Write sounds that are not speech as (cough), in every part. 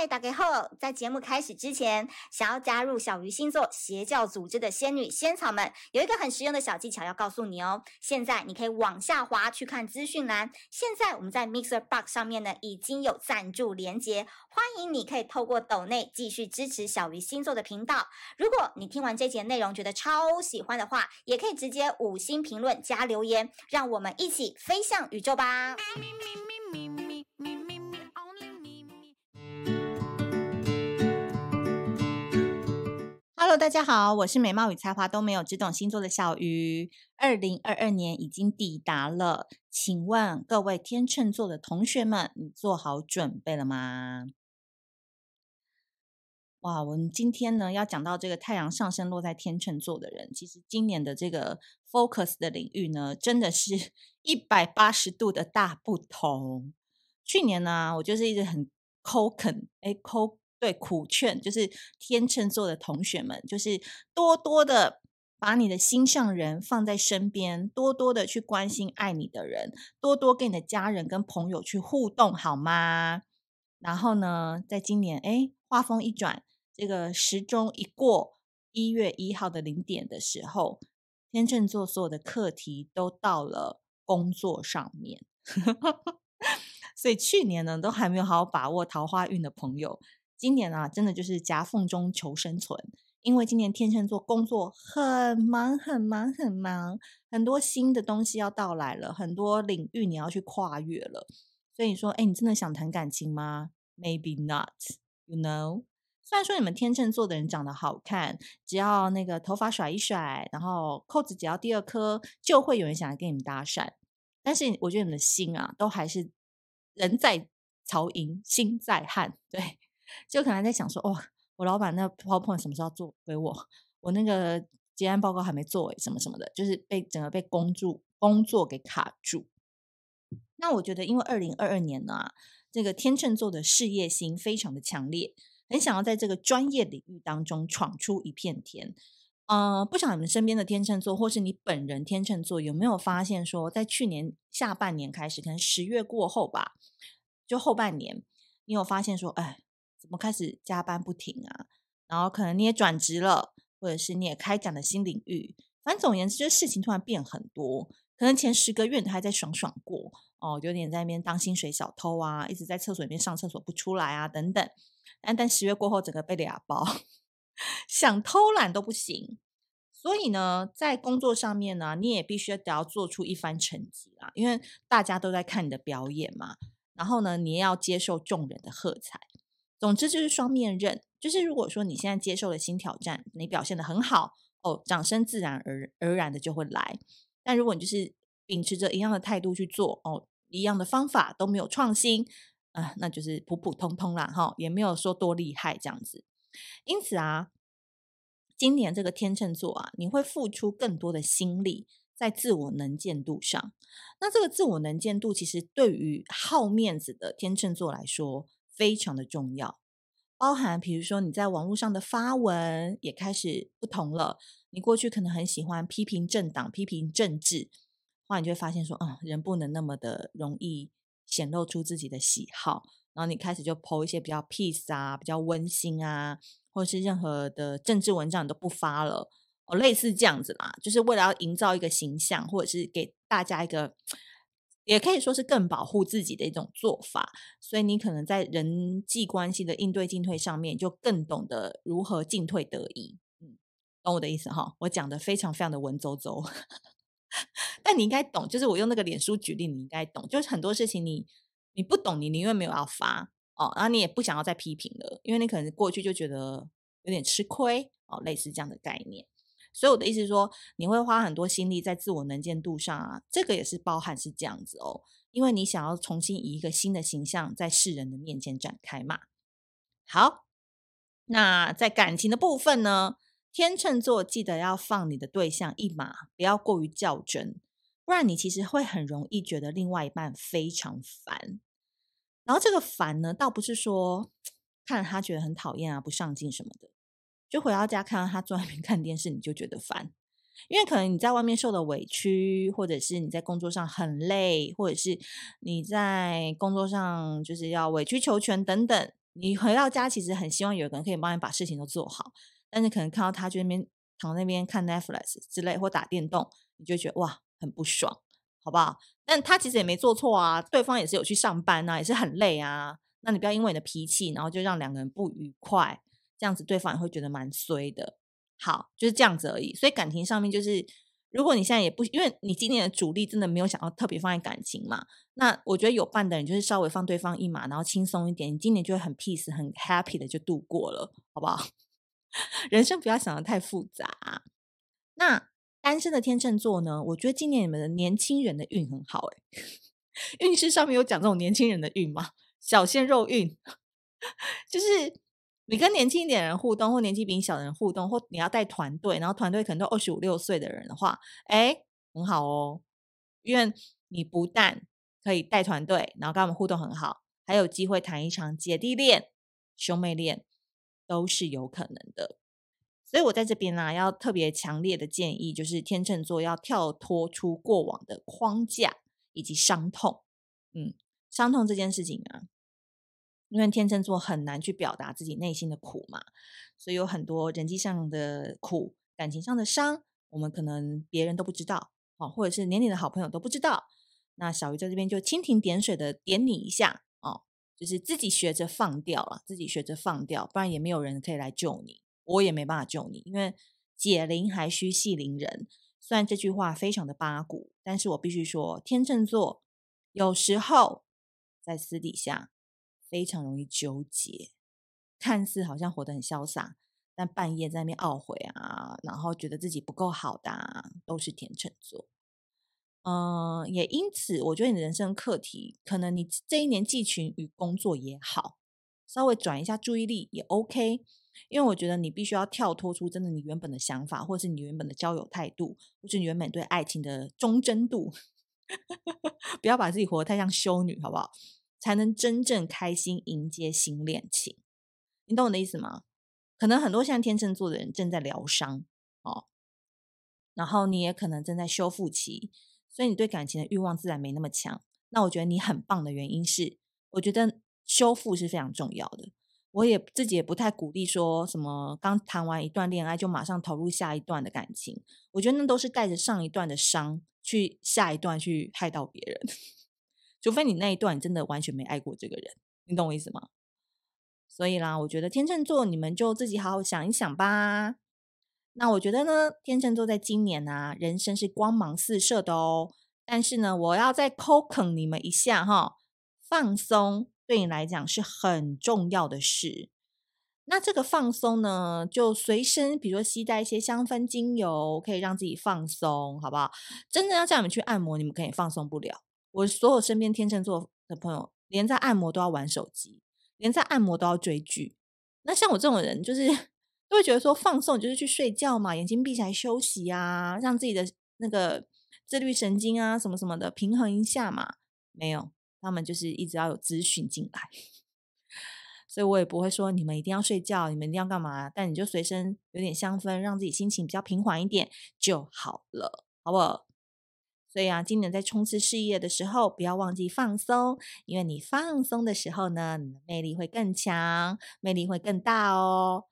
嗨，大家好！在节目开始之前，想要加入小鱼星座邪教组织的仙女仙草们，有一个很实用的小技巧要告诉你哦。现在你可以往下滑去看资讯栏。现在我们在 Mixer Box 上面呢，已经有赞助连接，欢迎你可以透过抖内继续支持小鱼星座的频道。如果你听完这节内容觉得超喜欢的话，也可以直接五星评论加留言，让我们一起飞向宇宙吧。大家好，我是美貌与才华都没有，只懂星座的小鱼。二零二二年已经抵达了，请问各位天秤座的同学们，你做好准备了吗？哇，我们今天呢要讲到这个太阳上升落在天秤座的人，其实今年的这个 focus 的领域呢，真的是 (laughs) 一百八十度的大不同。去年呢，我就是一直很抠啃，哎抠。对，苦劝就是天秤座的同学们，就是多多的把你的心上人放在身边，多多的去关心爱你的人，多多跟你的家人跟朋友去互动，好吗？然后呢，在今年，哎，话锋一转，这个时钟一过一月一号的零点的时候，天秤座所有的课题都到了工作上面，(laughs) 所以去年呢，都还没有好好把握桃花运的朋友。今年啊，真的就是夹缝中求生存，因为今年天秤座工作很忙很忙很忙，很多新的东西要到来了，很多领域你要去跨越了。所以你说，哎，你真的想谈感情吗？Maybe not，you know。虽然说你们天秤座的人长得好看，只要那个头发甩一甩，然后扣子只要第二颗，就会有人想来跟你们搭讪。但是我觉得你们的心啊，都还是人在曹营心在汉，对。就可能在想说，哦，我老板那 PowerPoint 什么时候做给我？我那个结案报告还没做，什么什么的，就是被整个被工作工作给卡住。那我觉得，因为二零二二年呢、这个天秤座的事业心非常的强烈，很想要在这个专业领域当中闯出一片天。呃，不晓得你们身边的天秤座，或是你本人天秤座，有没有发现说，在去年下半年开始，可能十月过后吧，就后半年，你有发现说，哎。怎么开始加班不停啊？然后可能你也转职了，或者是你也开展了新领域。反正总而言之，就是事情突然变很多。可能前十个月你还在爽爽过哦，有点在那边当薪水小偷啊，一直在厕所里面上厕所不出来啊，等等。但但十月过后，整个被俩包，(laughs) 想偷懒都不行。所以呢，在工作上面呢，你也必须得要做出一番成绩啊，因为大家都在看你的表演嘛。然后呢，你也要接受众人的喝彩。总之就是双面刃，就是如果说你现在接受了新挑战，你表现得很好哦，掌声自然而而然的就会来。但如果你就是秉持着一样的态度去做哦，一样的方法都没有创新啊、那就是普普通通啦哈、也没有说多厉害这样子。因此啊，今年这个天秤座啊，你会付出更多的心力在自我能见度上。那这个自我能见度，其实对于好面子的天秤座来说，非常的重要，包含比如说你在网络上的发文也开始不同了。你过去可能很喜欢批评政党、批评政治，后来你就会发现说，嗯，人不能那么的容易显露出自己的喜好。然后你开始就 po 一些比较 peace 啊、比较温馨啊，或者是任何的政治文章你都不发了，哦，类似这样子啦，就是为了要营造一个形象，或者是给大家一个。也可以说是更保护自己的一种做法，所以你可能在人际关系的应对进退上面，就更懂得如何进退得宜。嗯，懂我的意思哈？我讲的非常非常的文绉绉，(laughs) 但你应该懂，就是我用那个脸书举例，你应该懂，就是很多事情你你不懂，你宁愿没有要发哦，然后你也不想要再批评了，因为你可能过去就觉得有点吃亏哦，类似这样的概念。所以我的意思是说，你会花很多心力在自我能见度上啊，这个也是包含是这样子哦，因为你想要重新以一个新的形象在世人的面前展开嘛。好，那在感情的部分呢，天秤座记得要放你的对象一马，不要过于较真，不然你其实会很容易觉得另外一半非常烦。然后这个烦呢，倒不是说 (tsk) 看他觉得很讨厌啊、不上进什么的。就回到家看到他坐在那边看电视，你就觉得烦，因为可能你在外面受的委屈，或者是你在工作上很累，或者是你在工作上就是要委曲求全等等，你回到家其实很希望有个人可以帮你把事情都做好，但是可能看到他就那边躺那边看 Netflix 之类或打电动，你就觉得哇很不爽，好不好？但他其实也没做错啊，对方也是有去上班啊，也是很累啊。那你不要因为你的脾气，然后就让两个人不愉快，这样子对方也会觉得蛮衰的。好，就是这样子而已。所以感情上面就是，如果你现在也不，因为你今年的主力真的没有想要特别放在感情嘛，那我觉得有伴的人就是稍微放对方一马，然后轻松一点，你今年就会很 peace、很 happy 的就度过了，好不好？(laughs) 人生不要想得太复杂。那单身的天秤座呢？我觉得今年你们的年轻人的运很好，欸，诶 (laughs) 运势上面有讲这种年轻人的运吗？小鲜肉运，(laughs) 就是你跟年轻一点的人互动，或年纪比你小的人互动，或你要带团队，然后团队可能都二十五六岁的人的话，哎，很好哦。因为你不但可以带团队，然后跟他们互动很好，还有机会谈一场姐弟恋、兄妹恋，都是有可能的。所以我在这边呢，要特别强烈的建议，就是天秤座要跳脱出过往的框架以及伤痛，嗯。伤痛这件事情啊，因为天秤座很难去表达自己内心的苦嘛，所以有很多人际上的苦、感情上的伤，我们可能别人都不知道，哦，或者是连你的好朋友都不知道。那小鱼在这边就蜻蜓点水的点你一下哦，就是自己学着放掉了，自己学着放掉，不然也没有人可以来救你，我也没办法救你，因为解铃还须系铃人。虽然这句话非常的八股，但是我必须说，天秤座有时候。在私底下非常容易纠结，看似好像活得很潇洒，但半夜在那边懊悔啊，然后觉得自己不够好的，都是天秤座。嗯，也因此，我觉得你的人生课题，可能你这一年寄情于工作也好，稍微转一下注意力也 OK。因为我觉得你必须要跳脱出真的你原本的想法，或是你原本的交友态度，或是你原本对爱情的忠贞度。(laughs) 不要把自己活得太像修女，好不好？才能真正开心迎接新恋情。你懂我的意思吗？可能很多像天秤座的人正在疗伤哦，然后你也可能正在修复期，所以你对感情的欲望自然没那么强。那我觉得你很棒的原因是，我觉得修复是非常重要的。我也自己也不太鼓励说什么刚谈完一段恋爱就马上投入下一段的感情。我觉得那都是带着上一段的伤。去下一段去害到别人，除非你那一段真的完全没爱过这个人，你懂我意思吗？所以啦，我觉得天秤座你们就自己好好想一想吧。那我觉得呢，天秤座在今年啊，人生是光芒四射的哦。但是呢，我要再抠坑你们一下哈，放松对你来讲是很重要的事。那这个放松呢，就随身，比如说携带一些香氛精油，可以让自己放松，好不好？真的要叫你们去按摩，你们可以放松不了。我所有身边天秤座的朋友，连在按摩都要玩手机，连在按摩都要追剧。那像我这种人，就是 (laughs) 都会觉得说放松就是去睡觉嘛，眼睛闭起来休息啊，让自己的那个自律神经啊什么什么的平衡一下嘛。没有，他们就是一直要有资讯进来。(laughs) 所以我也不会说你们一定要睡觉，你们一定要干嘛？但你就随身有点香氛，让自己心情比较平缓一点就好了，好不好？所以啊，今年在冲刺事业的时候，不要忘记放松，因为你放松的时候呢，你的魅力会更强，魅力会更大哦。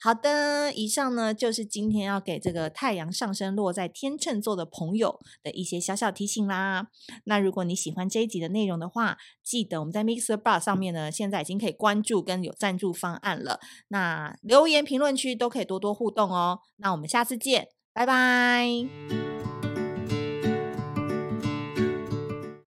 好的，以上呢就是今天要给这个太阳上升落在天秤座的朋友的一些小小提醒啦。那如果你喜欢这一集的内容的话，记得我们在 MixerBox 上面呢，现在已经可以关注跟有赞助方案了。那留言评论区都可以多多互动哦。那我们下次见，拜拜。